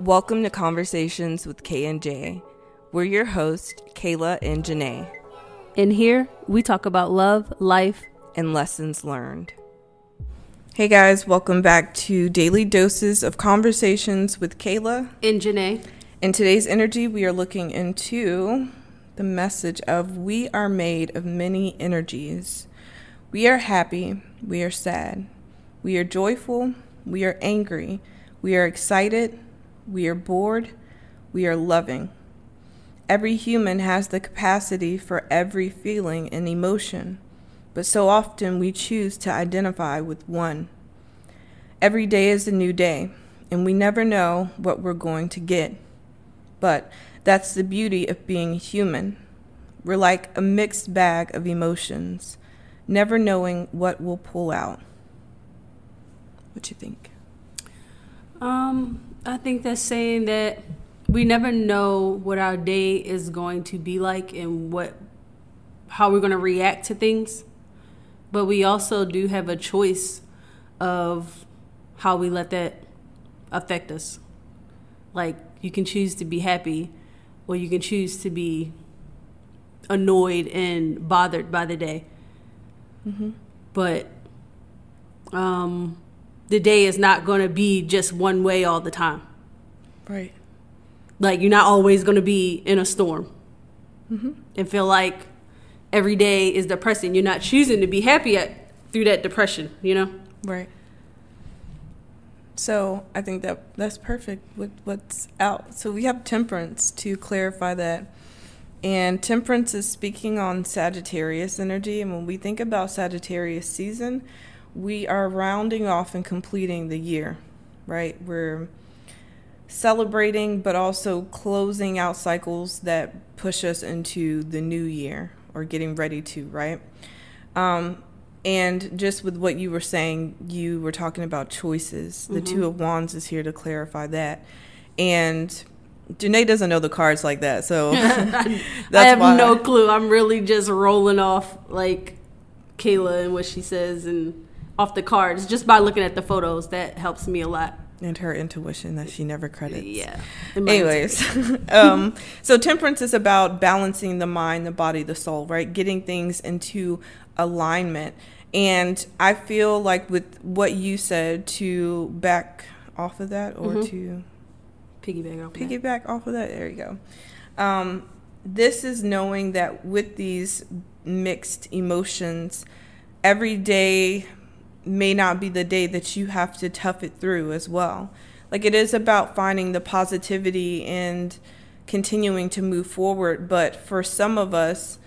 Welcome to Conversations with K and J. We're your hosts, Kayla and Janae, In here, we talk about love, life, and lessons learned. Hey guys, welcome back to Daily Doses of Conversations with Kayla. and Janae. In today's energy, we are looking into the message of we are made of many energies. We are happy, we are sad, we are joyful, we are angry, we are excited, we are bored, we are loving. Every human has the capacity for every feeling and emotion, but so often we choose to identify with one. Every day is a new day, and we never know what we're going to get. But that's the beauty of being human. We're like a mixed bag of emotions, never knowing what will pull out. What you think? Um, I think that's saying that we never know what our day is going to be like and what how we're going to react to things. But we also do have a choice of how we let that affect us. Like you can choose to be happy or you can choose to be annoyed and bothered by the day. But um, the day is not going to be just one way all the time. Right. Like you're not always going to be in a storm mm-hmm. and feel like every day is depressing. You're not choosing to be happy at, through that depression. You know. Right. So I think that that's perfect with what's out. So we have temperance to clarify that. And temperance is speaking on Sagittarius energy. And when we think about Sagittarius season, we are rounding off and completing the year, right? We're celebrating, but also closing out cycles that push us into the new year or getting ready to, right? Um, and just with what you were saying, you were talking about choices. The Two of Wands is here to clarify that. And Janae doesn't know the cards like that, so I have no clue. I'm really just rolling off like Kayla and what she says and off the cards just by looking at the photos. That helps me a lot. and her intuition that she never credits. Yeah. Anyways, um, so temperance is about balancing the mind, the body, the soul, right? Getting things into alignment. And I feel like with what you said to back off of that or to piggyback off that. piggyback off of that, there you go. Um, this is knowing that with these mixed emotions, every day may not be the day that you have to tough it through as well. Like it is about finding the positivity and continuing to move forward. But for some of us,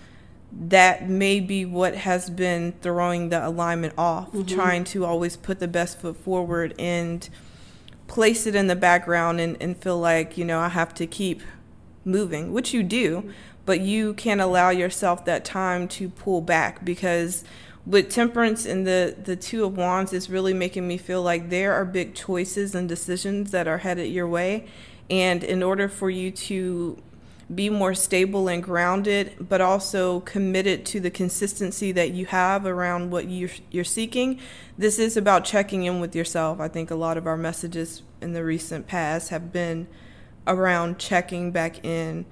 that may be what has been throwing the alignment off, mm-hmm. trying to always put the best foot forward and place it in the background and, and feel like, you know, I have to keep moving, which you do, but you can't allow yourself that time to pull back because with temperance and the the two of wands is really making me feel like there are big choices and decisions that are headed your way. And in order for you to be more stable and grounded but also committed to the consistency that you have around what you're, you're seeking this is about checking in with yourself. I think a lot of our messages in the recent past have been around checking back in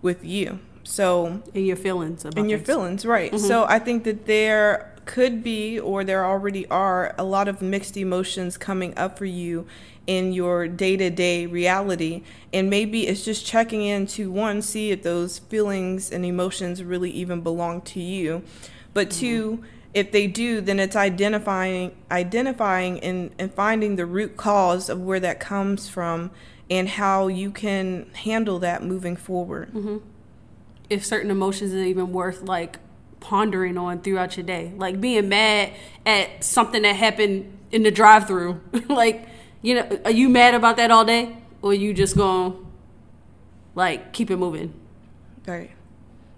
with you. So in your feelings about and your feelings right. Mm-hmm. So i think that there could be or there already are a lot of mixed emotions coming up for you in your day-to-day reality. And maybe it's just checking in to one see if those feelings and emotions really even belong to you. But mm-hmm. two if they do then it's identifying identifying and, and finding the root cause of where that comes from and how you can handle that moving forward. Mm-hmm. If certain emotions are even worth like pondering on throughout your day. Like being mad at something that happened in the drive through. like, you know, are you mad about that all day? Or you just gonna like keep it moving? Right.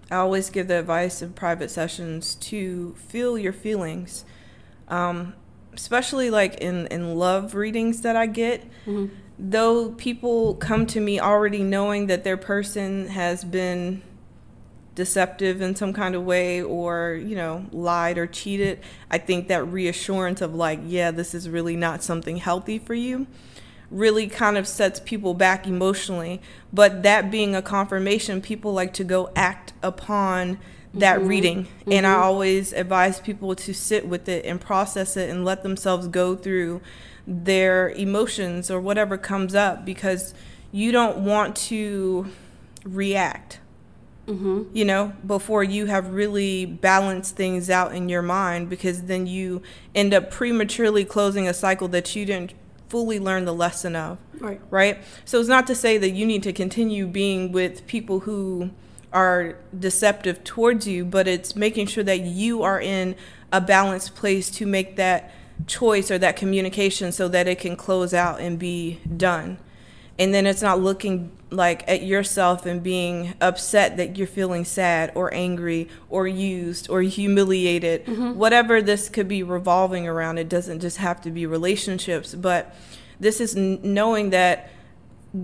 I always give the advice in private sessions to feel your feelings. Um, especially like in, in love readings that I get. Though people come to me already knowing that their person has been deceptive in some kind of way or, you know, lied or cheated, I think that reassurance of like, yeah, this is really not something healthy for you really kind of sets people back emotionally. But that being a confirmation, people like to go act upon that mm-hmm. reading. Mm-hmm. And I mm-hmm. always advise people to sit with it and process it and let themselves go through their emotions or whatever comes up because you don't want to react. Mm-hmm. You know, before you have really balanced things out in your mind, because then you end up prematurely closing a cycle that you didn't fully learn the lesson of. Right. Right. So it's not to say that you need to continue being with people who are deceptive towards you, but it's making sure that you are in a balanced place to make that choice or that communication so that it can close out and be done. And then it's not looking like at yourself and being upset that you're feeling sad or angry or used or humiliated. Mm-hmm. Whatever this could be revolving around, it doesn't just have to be relationships, but this is n- knowing that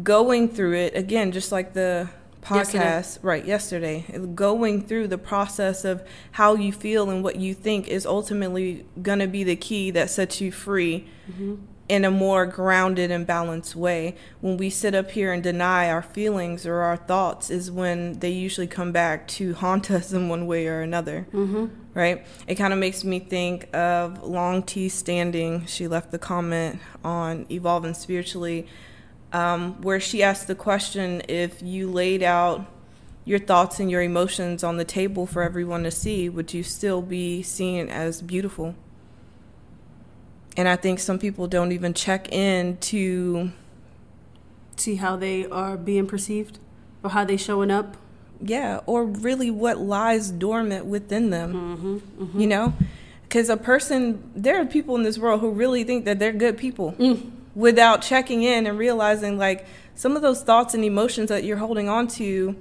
going through it again, just like the podcast yesterday. right yesterday going through the process of how you feel and what you think is ultimately going to be the key that sets you free mm-hmm. In a more grounded and balanced way when we sit up here and deny our feelings or our thoughts is when they usually come back to haunt us in one way or another mm-hmm. right it kind of makes me think of long t standing she left the comment on evolving spiritually um, where she asked the question if you laid out your thoughts and your emotions on the table for everyone to see, would you still be seen as beautiful? And I think some people don't even check in to see how they are being perceived or how they showing up. Yeah, or really what lies dormant within them. Mm-hmm, mm-hmm. You know, because a person, there are people in this world who really think that they're good people. Mm without checking in and realizing like some of those thoughts and emotions that you're holding on to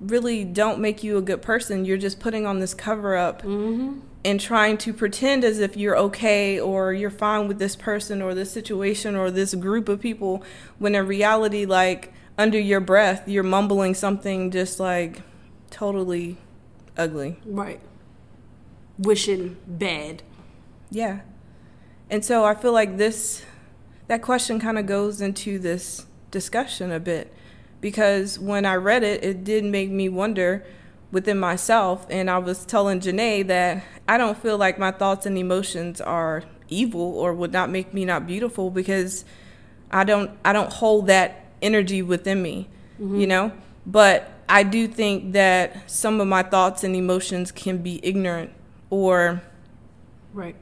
really don't make you a good person. You're just putting on this cover up mm-hmm. And trying to pretend as if you're okay or you're fine with this person or this situation or this group of people when in reality, like under your breath, you're mumbling something just like totally ugly. Right. Wishing bad. Yeah. And so I feel like this that question kind of goes into this discussion a bit because when I read it, it did make me wonder within myself. And I was telling Janae that I don't feel like my thoughts and emotions are evil or would not make me not beautiful because I don't I don't hold that energy within me, mm-hmm. you know. But I do think that some of my thoughts and emotions can be ignorant or right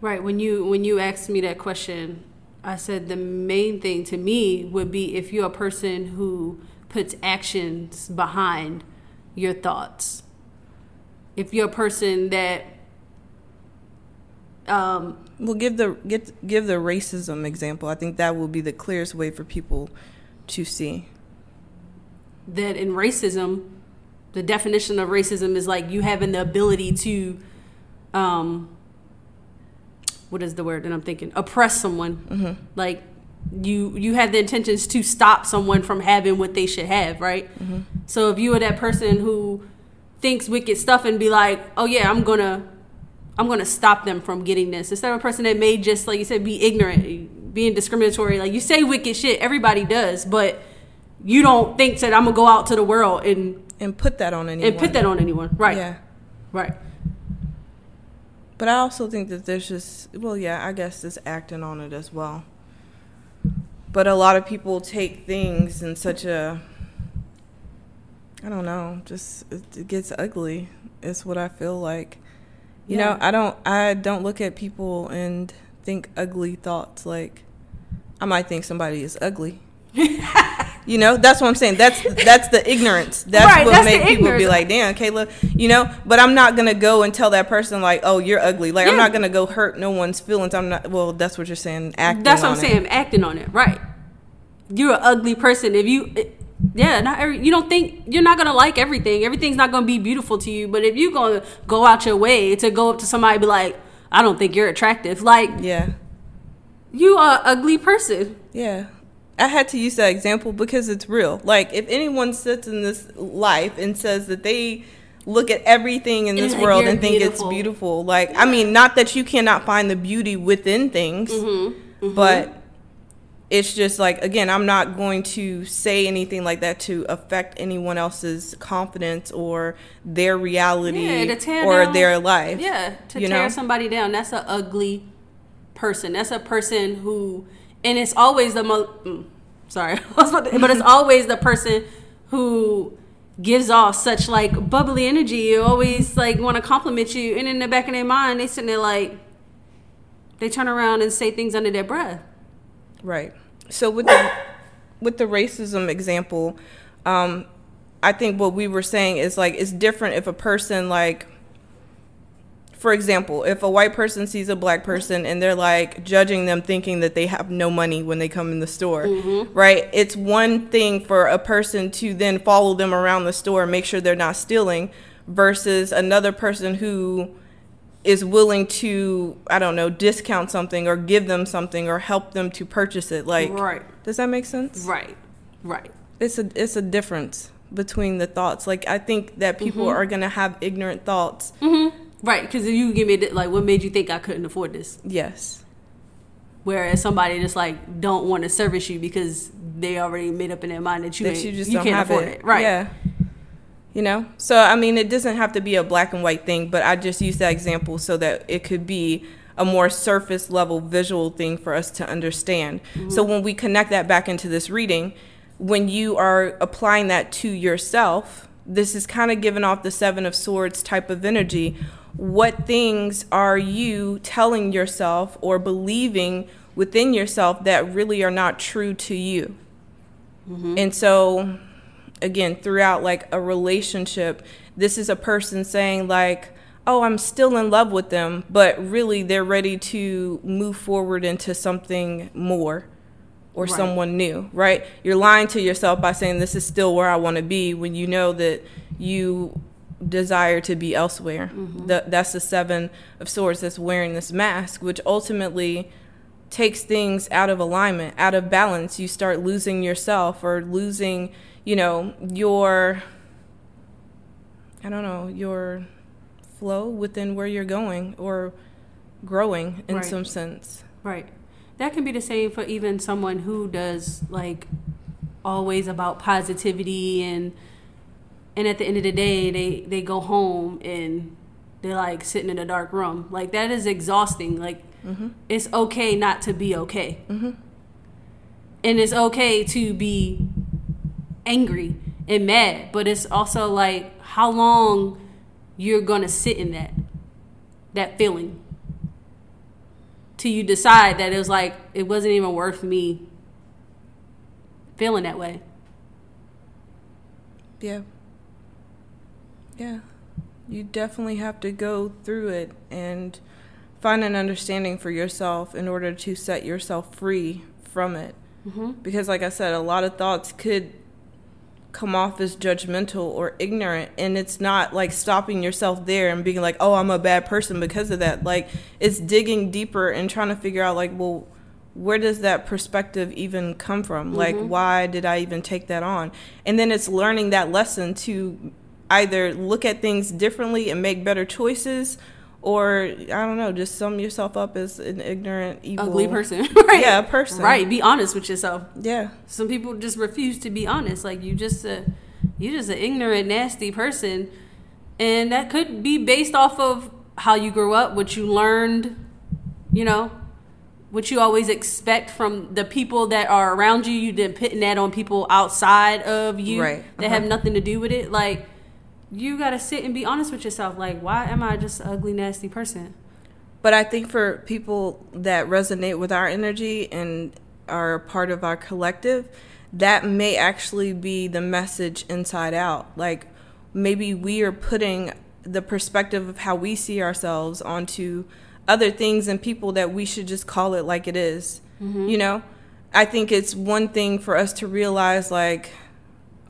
right when you when you asked me that question I said the main thing to me would be if you're a person who puts actions behind your thoughts. If you're a person that um, well, give the get give the racism example. I think that will be the clearest way for people to see that in racism, the definition of racism is like you having the ability to um, what is the word that I'm thinking? Oppress someone. Mm-hmm. Like you you have the intentions to stop someone from having what they should have, right? Mm-hmm. So if you are that person who thinks wicked stuff and be like, oh yeah, I'm gonna I'm gonna stop them from getting this. Instead of a person that may just like you said be ignorant, being discriminatory. Like you say wicked shit, everybody does, but you don't think that I'm gonna go out to the world and and put that on anyone and put that on anyone, right? Yeah, right. But I also think that there's just, well, yeah, I guess there's acting on it as well. But a lot of people take things in such a, I don't know, just it, it gets ugly. It's what I feel like. You yeah. know, I don't, I don't look at people and think ugly thoughts. Like, I might think somebody is ugly. You know, that's what I'm saying. That's that's the ignorance. That's right, what makes people be like, "Damn, Kayla," you know. But I'm not gonna go and tell that person like, "Oh, you're ugly." Like, yeah. I'm not gonna go hurt no one's feelings. I'm not. Well, that's what you're saying. Acting. That's what I'm it. saying. Acting on it, right? You're an ugly person if you. Yeah, not every. You don't think you're not gonna like everything. Everything's not gonna be beautiful to you. But if you gonna go out your way to go up to somebody and be like, "I don't think you're attractive," like, yeah, you are an ugly person. Yeah. I had to use that example because it's real. Like if anyone sits in this life and says that they look at everything in this world and think beautiful. it's beautiful, like yeah. I mean, not that you cannot find the beauty within things, mm-hmm. Mm-hmm. but it's just like again i'm not going to say anything like that to affect anyone else's confidence or their reality Yeah, or down- their life Yeah, to you tear know? somebody down. That's an ugly person. That's a person who, and it's always the mm, sorry, but it's always the person who gives off such like bubbly energy. You always like want to compliment you, and in the back of their mind, they sitting there like they turn around and say things under their breath. Right. So with the with the racism example, um, I think what we were saying is like it's different if a person like for example, if a white person sees a black person and they're like judging them thinking that they have no money when they come in the store, right? It's one thing for a person to then follow them around the store and make sure they're not stealing versus another person who is willing to I don't know discount something or give them something or help them to purchase it. Like, Right. does that make sense? Right, right. It's a it's a difference between the thoughts. Like, I think that people Mm-hmm. are gonna have ignorant thoughts. Right, because if you give me the- like, what made you think I couldn't afford this? Yes, Whereas somebody just like don't want to service you because they already made up in their mind that you that you just you don't can't have afford it. it. Right. Yeah. You know, so I mean, it doesn't have to be a black and white thing, but I just use that example so that it could be a more surface level visual thing for us to understand. Mm-hmm. So when we connect that back into this reading, when you are applying that to yourself, this is kind of giving off the Seven of Swords type of energy. What things are you telling yourself or believing within yourself that really are not true to you? Mm-hmm. And so again throughout like a relationship this is a person saying like oh i'm still in love with them but really they're ready to move forward into something more or Right. someone new right you're lying to yourself by saying this is still where i want to be when you know that you desire to be elsewhere mm-hmm. the, that's the seven of swords that's wearing this mask which ultimately takes things out of alignment, out of balance. You start losing yourself or losing, you know, your I don't know, your flow within where you're going or growing in Right. some sense. Right. That can be the same for even someone who does like always about positivity and and at the end of the day they they go home and they're like sitting in a dark room. Like that is exhausting. Like mm-hmm. it's okay not to be okay. Mm-hmm. And it's okay to be angry and mad, but it's also like how long you're going to sit in that that feeling till you decide that it was like it wasn't even worth me feeling that way. Yeah. Yeah. You definitely have to go through it and find an understanding for yourself in order to set yourself free from it. Mm-hmm. Because, like I said, a lot of thoughts could come off as judgmental or ignorant, and it's not like stopping yourself there and being like, oh, I'm a bad person because of that. Like, it's digging deeper and trying to figure out, like, well, where does that perspective even come from? Like, why did I even take that on? And then it's learning that lesson to either look at things differently and make better choices, or I don't know, just sum yourself up as an ignorant, evil, Ugly person. right. Yeah, a person. Right. Be honest with yourself. Yeah, Some people just refuse to be honest. Like you just a you just an ignorant, nasty person. And that could be based off of how you grew up, what you learned, you know, what you always expect from the people that are around you. You didn't putting that on people outside of you Right. that have uh-huh. nothing to do with it. Like you gotta sit and be honest with yourself. Like, why am I just an ugly, nasty person? But I think for people that resonate with our energy and are part of our collective, that may actually be the message inside out. Like maybe we are putting the perspective of how we see ourselves onto other things and people that we should just call it like it is. Mm-hmm. You know? I think it's one thing for us to realize like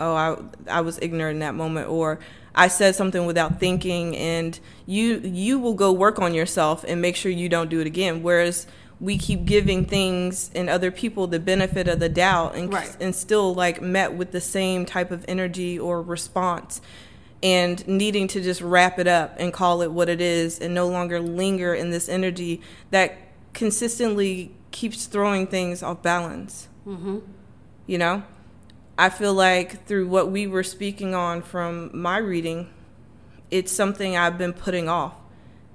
oh I I was ignorant in that moment or I said something without thinking and you you will go work on yourself and make sure you don't do it again whereas we keep giving things and other people the benefit of the doubt and Right. and still like met with the same type of energy or response and needing to just wrap it up and call it what it is and no longer linger in this energy that consistently keeps throwing things off balance. Mm-hmm. You know, I feel like through what we were speaking on from my reading, it's something I've been putting off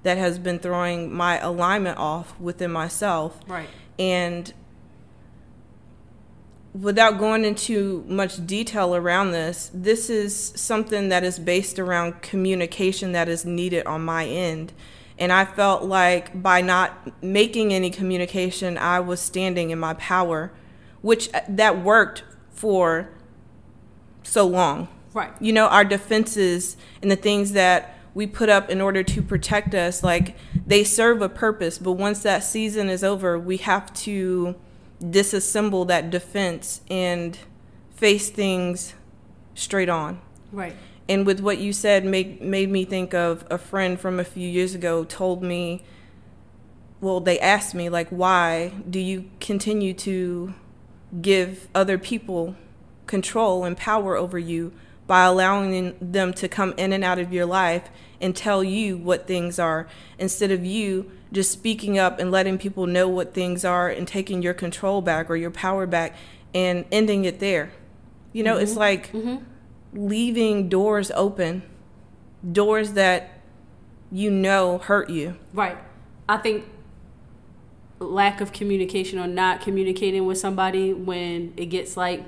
that has been throwing my alignment off within myself. Right. And without going into much detail around this, this is something that is based around communication that is needed on my end. And I felt like by not making any communication, I was standing in my power, which uh, that worked for so long. Right. You know, our defenses and the things that we put up in order to protect us, like they serve a purpose. But once that season is over, we have to disassemble that defense and face things straight on. Right. And with what you said made made me think of a friend from a few years ago told me well they asked me like why do you continue to give other people control and power over you by allowing them to come in and out of your life and tell you what things are instead of you just speaking up and letting people know what things are and taking your control back or your power back and ending it there. You know, mm-hmm. it's like mm-hmm. leaving doors open, doors that you know hurt you. Right. I think lack of communication or not communicating with somebody when it gets like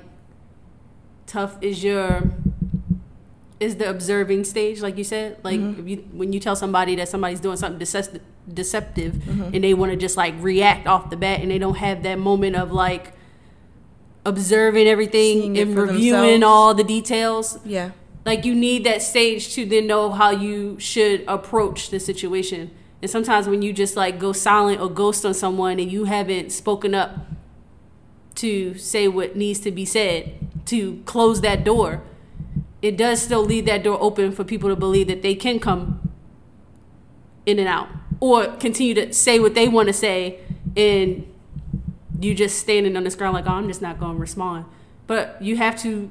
tough is your is the observing stage like you said like mm-hmm. you, when you tell somebody that somebody's doing something deceptive deceptive mm-hmm. and they want to just like react off the bat and they don't have that moment of like observing everything and reviewing themselves. all the details. Yeah. Like you need that stage to then know how you should approach the situation. And sometimes when you just like go silent or ghost on someone and you haven't spoken up to say what needs to be said to close that door, it does still leave that door open for people to believe that they can come in and out or continue to say what they want to say and you just standing on this ground like oh, i'm just not going to respond. But you have to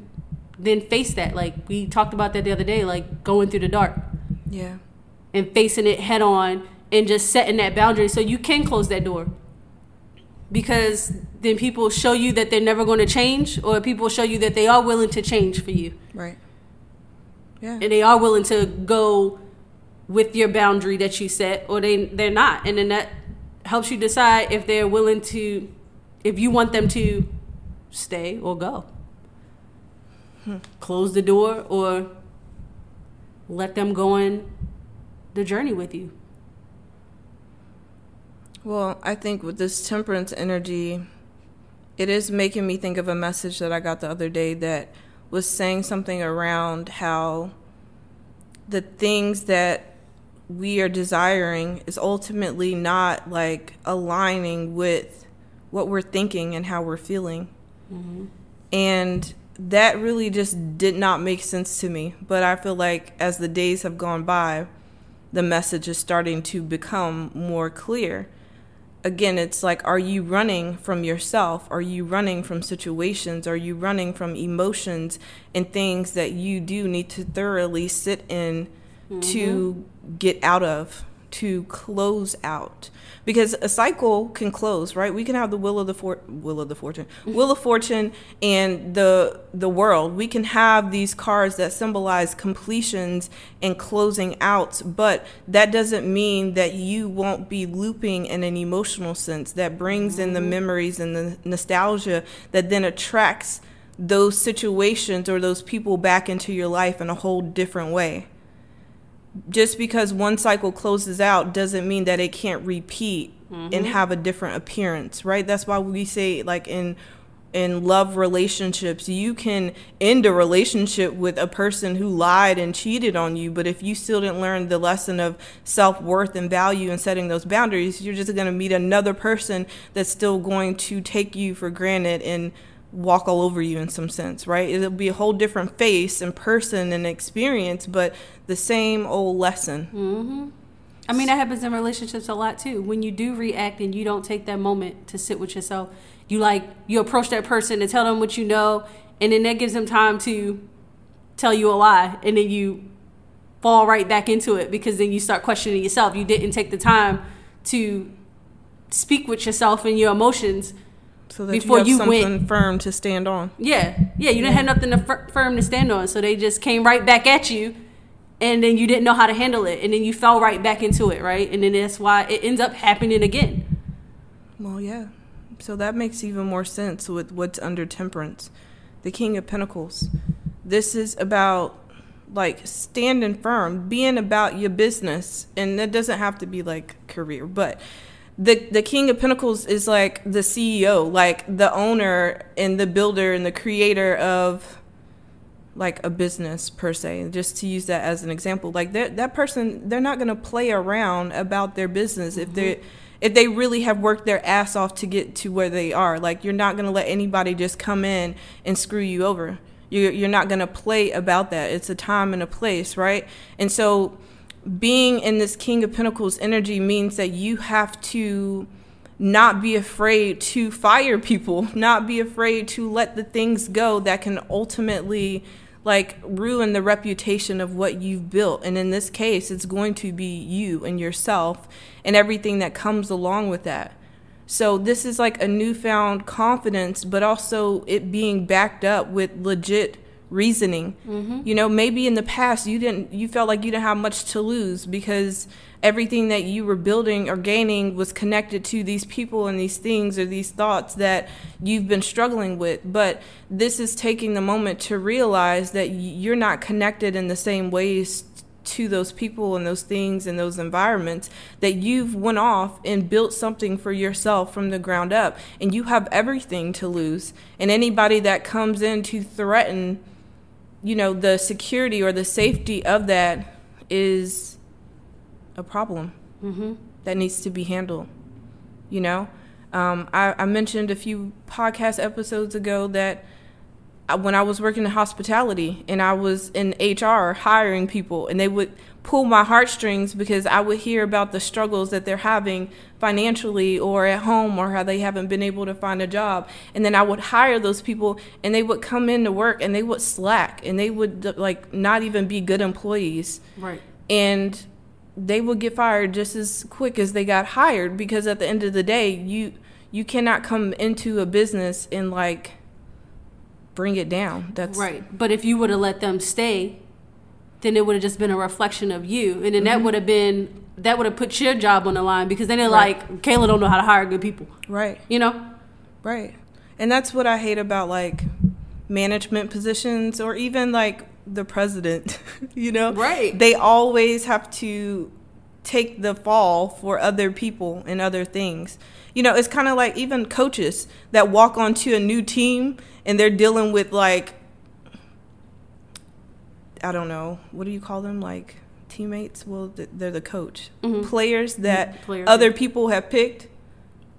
then face that. Like we talked about that the other day like going through the dark yeah. and facing it head on and just setting that boundary. So you can close that door. Because then people show you that they're never going to change or people show you that they are willing to change for you. Right. Yeah. And they are willing to go with your boundary that you set or they they're not. And then that helps you decide if they're willing to if you want them to stay or go. Hmm. close the door or let them go on the journey with you well i think with this temperance energy it is making me think of a message that i got the other day that was saying something around how the things that we are desiring is ultimately not like aligning with what we're thinking and how we're feeling. Mm-hmm. And that really just did not make sense to me. But I feel like as the days have gone by, the message is starting to become more clear. Again, it's like, are you running from yourself? Are you running from situations? Are you running from emotions and things that you do need to thoroughly sit in mm-hmm. to get out of to close out. Because a cycle can close right? We can have the will of the for- wheel of the fortune will of fortune and the the world. We can have these cards that symbolize completions and closing out but that doesn't mean that you won't be looping in an emotional sense that brings in the mm-hmm. memories and the nostalgia that then attracts those situations or those people back into your life in a whole different way just because one cycle closes out doesn't mean that it can't repeat mm-hmm. and have a different appearance, right? That's why we say like in in love relationships, you can end a relationship with a person who lied and cheated on you, but if you still didn't learn the lesson of self-worth and value and setting those boundaries, you're just going to meet another person that's still going to take you for granted and walk all over you in some sense, right? It'll be a whole different face and person and experience, but the same old lesson. Mm-hmm. I mean, that happens in relationships a lot too. When you do react and you don't take that moment to sit with yourself, you like you approach that person and tell them what you know, and then that gives them time to tell you a lie, and then you fall right back into it because then you start questioning yourself. You didn't take the time to speak with yourself and your emotions So that Before you you have went- something firm to stand on. Yeah, yeah, you didn't have nothing to fir- firm to stand on, so they just came right back at you, and then you didn't know how to handle it, and then you fell right back into it, right? And then that's why it ends up happening again. Well, yeah. So that makes even more sense with what's under temperance. The King of Pentacles. This is about like standing firm, being about your business, and that doesn't have to be like career, but the the King of Pentacles is like the CEO, like the owner and the builder and the creator of like a business per se. Just to use that as an example. Like that that person they're not going to play around about their business if mm-hmm. they if they really have worked their ass off to get to where they are. Like you're not going to let anybody just come in and screw you over. You're, you're not going to play about that. It's a time and a place right? And so being in this king of pentacles energy means that you have to not be afraid to fire people, not be afraid to let the things go that can ultimately like ruin the reputation of what you've built. And in this case, it's going to be you and yourself and everything that comes along with that. So this is like a newfound confidence, but also it being backed up with legit reasoning. Mm-hmm. You know, maybe in the past you didn't you felt like you didn't have much to lose because everything that you were building or gaining was connected to these people and these things or these thoughts that you've been struggling with. But this is taking the moment to realize that you're not connected in the same ways to those people and those things and those environments that you've went off and built something for yourself from the ground up and you have everything to lose and anybody that comes in to threaten you know the security or the safety of that is a problem that needs to be handled you know? Um, I, I mentioned a few podcast episodes ago that when I was working in hospitality and I was in HR hiring people, and they would pull my heartstrings because I would hear about the struggles that they're having financially or at home or how they haven't been able to find a job. And then I would hire those people and they would come into work and they would slack and they would like not even be good employees Right. and they would get fired just as quick as they got hired because at the end of the day you you cannot come into a business and like bring it down that's Right. But if you would have let them stay, then it would have just been a reflection of you. And then that mm-hmm. would have been that would have put your job on the line because then they're Right. like, Kayla don't know how to hire good people. right You know? right and that's what i hate about like management positions or even like the president you know Right. they always have to take the fall for other people and other things. You know it's kind of like even coaches that walk onto a new team and they're dealing with like i don't know what do you call them? Like teammates? Well they're the coach. Mhm. players that Players, other people have picked.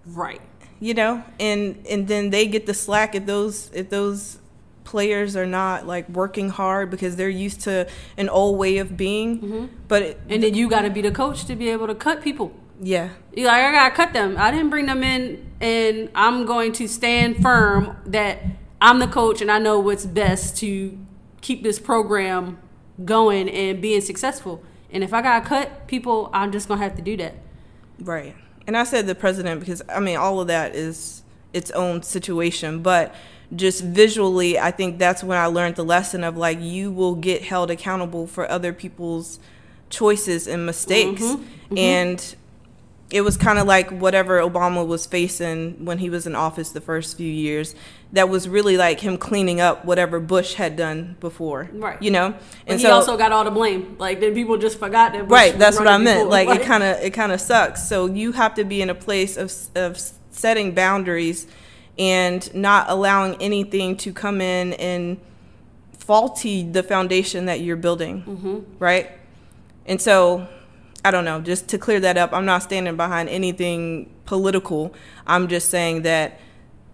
Right. you know and and then they get the slack if those if those players are not like working hard because they're used to an old way of being Mhm. but it, And then you got to be the coach to be able to cut people. yeah you're like, I gotta cut them. I didn't bring them in, and I'm going to stand firm that I'm the coach and I know what's best to keep this program going and being successful. And if I gotta cut people, I'm just gonna have to do that. Right. And I said the president because I mean all of that is its own situation, but just visually I think that's when I learned the lesson of like you will get held accountable for other people's choices and mistakes. Mm-hmm. Mm-hmm. And it was kind of like whatever Obama was facing when he was in office the first few years. That was really like him cleaning up whatever Bush had done before. Right. You know? And he also got all the blame. Like then people just forgot that. Bush right that's what i meant before. like it kind of it kind of sucks so you have to be in a place of of setting boundaries and not allowing anything to come in and faulty the foundation that you're building Mm-hmm. right? And so i don't know just to clear that up i'm not standing behind anything political. I'm just saying that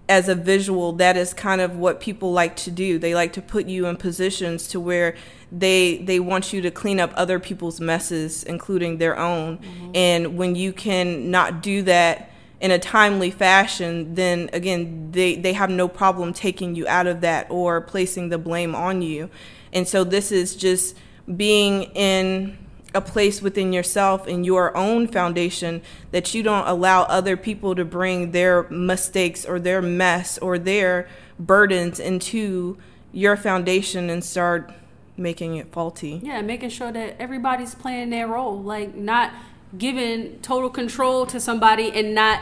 as a visual that is kind of what people like to do. They like to put you in positions to where they they want you to clean up other people's messes including their own. And when you can not do that in a timely fashion then again they they have no problem taking you out of that or placing the blame on you and so this is just being in a place within yourself and your own foundation that you don't allow other people to bring their mistakes or their mess or their burdens into your foundation and start making it faulty. Yeah, making sure that everybody's playing their role, like not giving total control to somebody and not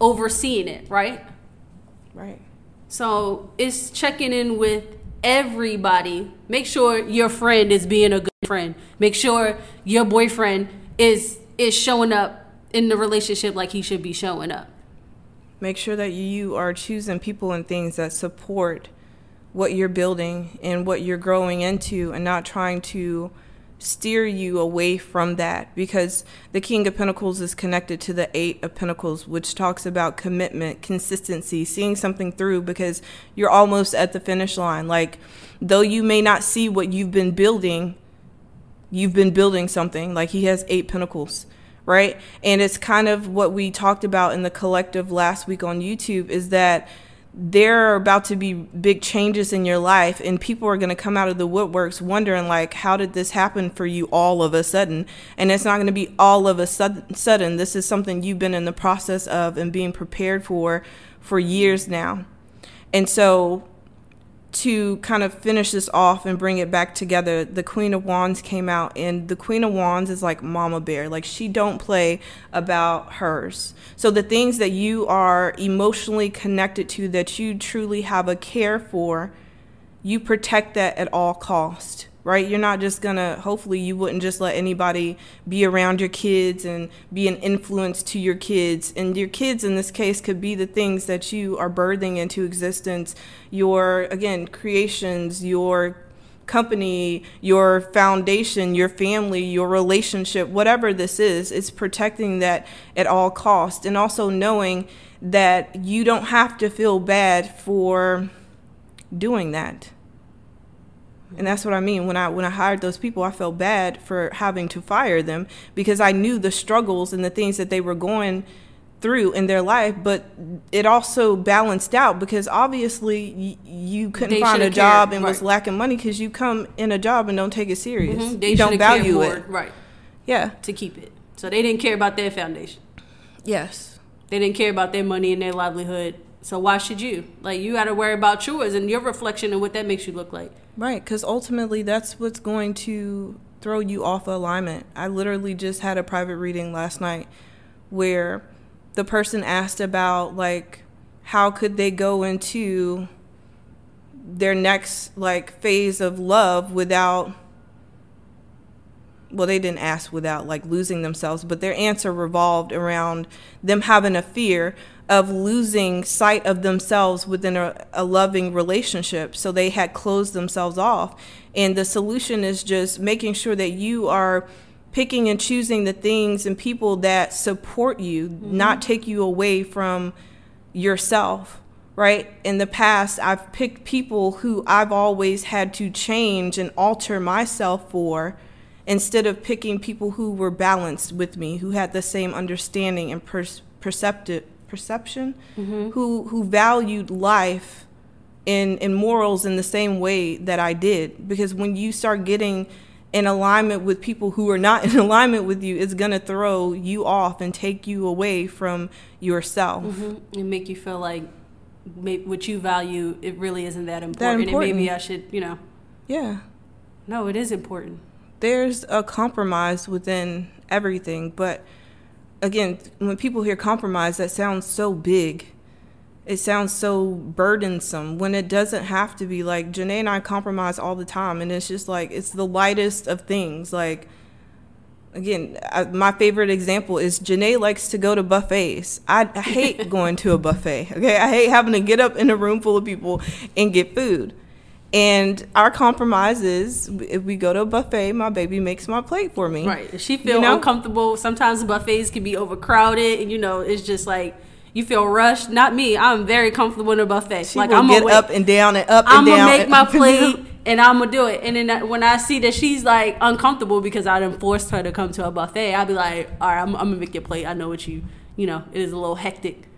overseeing it, right? Right. So it's checking in with everybody. Make sure your friend is being a good friend. Make sure your boyfriend is is showing up in the relationship like he should be showing up. Make sure that you are choosing people and things that support what you're building and what you're growing into and not trying to steer you away from that because the king of pentacles is connected to the eight of pentacles which talks about commitment consistency seeing something through because you're almost at the finish line. Like though you may not see what you've been building you've been building something. Like he has eight pentacles right? And it's kind of what we talked about in the collective last week on youtube is that there are about to be big changes in your life and people are going to come out of the woodworks wondering like how did this happen for you all of a sudden? And it's not going to be all of a sudden. This is something you've been in the process of and being prepared for for years now. And so to kind of finish this off and bring it back together, the Queen of Wands came out and the Queen of Wands is like mama bear. Like she don't play about hers. So the things that you are emotionally connected to that you truly have a care for, you protect that at all cost right? You're not just gonna, hopefully, you wouldn't just let anybody be around your kids and be an influence to your kids. And your kids, in this case, could be the things that you are birthing into existence your, again, creations, your company, your foundation, your family, your relationship, whatever this is, it's protecting that at all cost. And also knowing that you don't have to feel bad for doing that and that's what I mean. When I when I hired those people I felt bad for having to fire them because I knew the struggles and the things that they were going through in their life but it also balanced out because obviously y- you couldn't they find a job cared. and right. was lacking money because you come in a job and don't take it serious. Mm-hmm. you don't value it. right yeah. to keep it. So they didn't care about their foundation. Yes. They didn't care about their money and their livelihood. So why should you? Like you got to worry about yours and your reflection and what that makes you look like Right, because ultimately that's what's going to throw you off alignment. I literally just had a private reading last night where the person asked about like how could they go into their next like phase of love without well they didn't ask without like losing themselves but their answer revolved around them having a fear of losing sight of themselves within a, a, loving relationship. So they had closed themselves off. And the solution is just making sure that you are picking and choosing the things and people that support you, mm-hmm. not take you away from yourself. Right? In the past, I've picked people who I've always had to change and alter myself for instead of picking people who were balanced with me, who had the same understanding and per- perceptive perception mm-hmm. who who valued life and and morals in the same way that I did because when you start getting in alignment with people who are not in alignment with you it's going to throw you off and take you away from yourself mm-hmm. and make you feel like what you value it really isn't that important, that important. and maybe I should you know yeah no it is important there's a compromise within everything but again, when people hear compromise, that sounds so big. It sounds so burdensome when it doesn't have to be. Like Janae and I compromise all the time, and it's just like it's the lightest of things. Like again, I, my favorite example is Janae likes to go to buffets. I, I hate going to a buffet. Okay, I hate having to get up in a room full of people and get food. And our compromise is if we go to a buffet, my baby makes my plate for me. Right. If she feel you know? uncomfortable, sometimes buffets can be overcrowded and you know, it's just like you feel rushed. Not me. I'm very comfortable in a buffet. She like I'm gonna get up and down and up I'm and down. I'm gonna make my plate and I'm gonna do it. And then when I see that she's like uncomfortable because I done forced her to come to a buffet, I'll be like, all right, I'm, I'm gonna make your plate. I know what you, you know, it is a little hectic.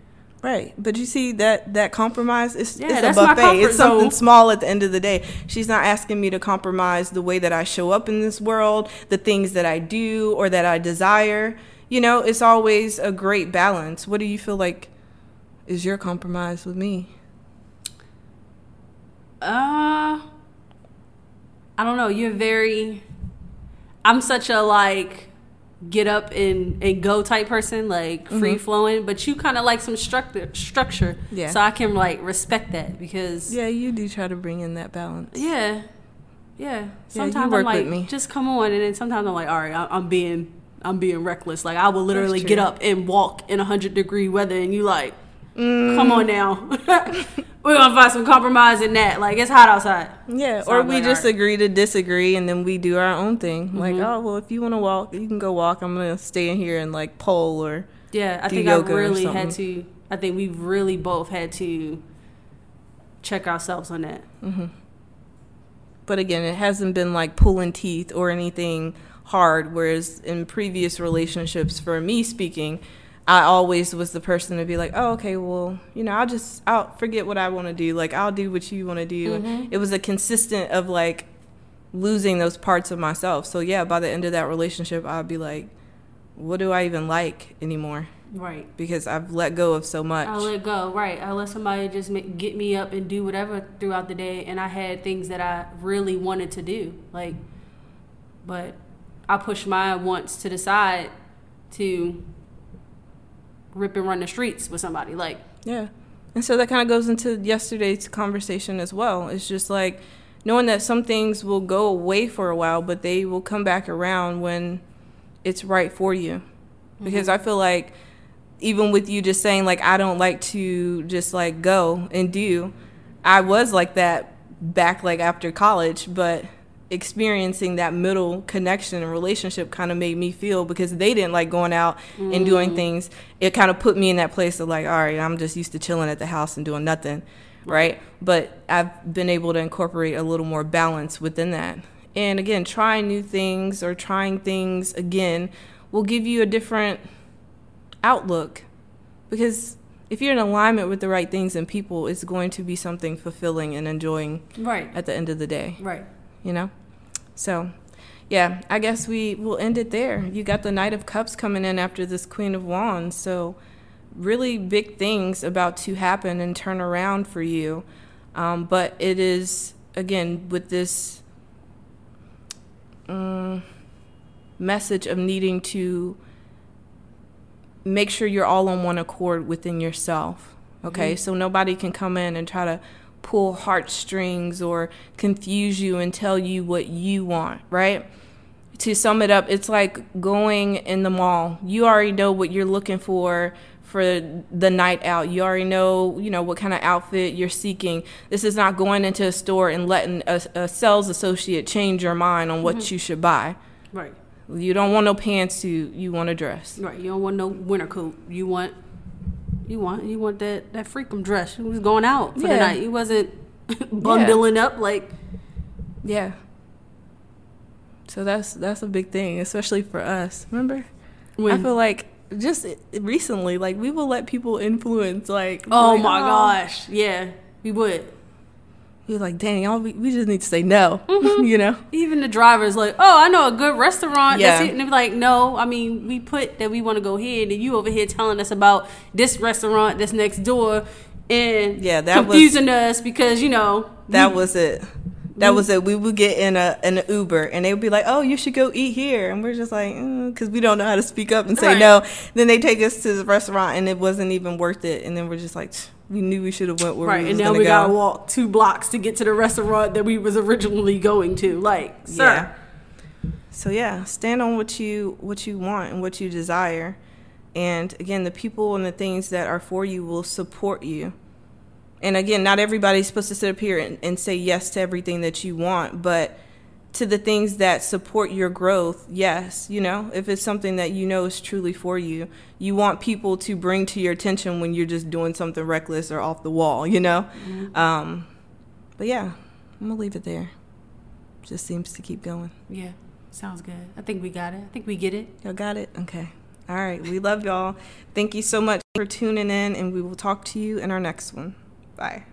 Right, but you see that that compromise is Yeah, it's a buffet. It's something zone. small at the end of the day. She's not asking me to compromise the way that I show up in this world, the things that I do or that I desire. You know, it's always a great balance. What do you feel like is your compromise with me? Uh, I don't know. You're very. I'm such a like get up and, and go type person, like mm-hmm. free flowing. But you kind of like some structure. Structure. Yeah. So I can like respect that because Yeah, you do try to bring in that balance. yeah, yeah. you Sometimes work I'm like, with me. just come on, and then sometimes I'm like, all right, I, I'm being. I'm being reckless. Like I will literally get up and walk in hundred degree weather, and you like, come on now, we're gonna find some compromise in that. Like it's hot outside. Yeah, So or I'm we like, just agree to disagree and then we do our own thing. Like, Mhm. oh, well, if you want to walk, you can go walk. I'm going to stay in here and like pole or Yeah, I think I really had to. I think we've really both had to check ourselves on that. But again, it hasn't been like pulling teeth or anything hard. Whereas in previous relationships, for me speaking, I always was the person to be like, oh, okay, well, you know, I'll just, I'll forget what I want to do. Like, I'll do what you want to do. Mhm. It was a consistent of like losing those parts of myself. So yeah, by the end of that relationship, I'd be like, what do I even like anymore? Right. Because I've let go of so much. I let go. Right. I let somebody just make, get me up and do whatever throughout the day, and I had things that I really wanted to do. Like, but I pushed my wants to the side to rip and run the streets with somebody. Like, Yeah. And so that kind of goes into yesterday's conversation as well. It's just like knowing that some things will go away for a while, but they will come back around when it's right for you. Because mm-hmm. I feel like even with you just saying like I don't like to just like go and do, I was like that back like after college, but experiencing that middle connection and relationship kind of made me feel because they didn't like going out and doing mm. things. It kind of put me in that place of like all right i'm just used to chilling at the house and doing nothing right? But i've been able to incorporate a little more balance within that. And again trying new things or trying things again will give you a different outlook. Because if you're in alignment with the right things and people it's going to be something fulfilling and enjoying right. at the end of the day. Right. You know? So yeah i guess we will end it there. You got the knight of cups coming in after this queen of wands so really big things about to happen and turn around for you. Um, but it is again with this um, message of needing to make sure you're all on one accord within yourself. Okay, so nobody can come in and try to pull heartstrings or confuse you and tell you what you want, right? To sum it up, it's like going in the mall. You already know what you're looking for for the night out. You already know, you know, what kind of outfit you're seeking. This is not going into a store and letting a, a sales associate change your mind on what mm-hmm. you should buy. Right. You don't want no pants. pantsuit. You want a dress. Right. You don't want no winter coat. You want you want you want that that freakum dress. You was going out for the night. He wasn't bundling up like Yeah. So that's that's a big thing, especially for us. Remember, I feel like just recently, like we will let people influence. Like, Oh like, my oh. gosh. Yeah. We would. We're like, dang, y'all, we, we just need to say no. Mm-hmm. you know? Even the drivers like, oh, I know a good restaurant. Yeah. That's it. And they're like, no, I mean, we put that we want to go here, and you over here telling us about this restaurant that's next door, and Yeah, that was- confusing us because you know That we- was it. That was it. We would get in a in an Uber, and they would be like, "Oh, you should go eat here," and we're just like, mm, because we don't know how to speak up and say Right. no. Then they take us to the restaurant, and it wasn't even worth it. And then we're just like, we knew we should have went where right, we and now we go. gotta walk two blocks to get to the restaurant that we was originally going to. Like, sir, So yeah, stand on what you what you want and what you desire. And again, the people and the things that are for you will support you. And again, not everybody's supposed to sit up here and, and say yes to everything that you want, but to the things that support your growth, yes, you know, if it's something that you know is truly for you, you want people to bring to your attention when you're just doing something reckless or off the wall, you know? Um, but yeah, I'm gonna leave it there. Just seems to keep going. yeah, sounds good. I think we got it. I think we get it. Y'all got it? Okay. All right. We love y'all. Thank you so much for tuning in, and we will talk to you in our next one. Bye.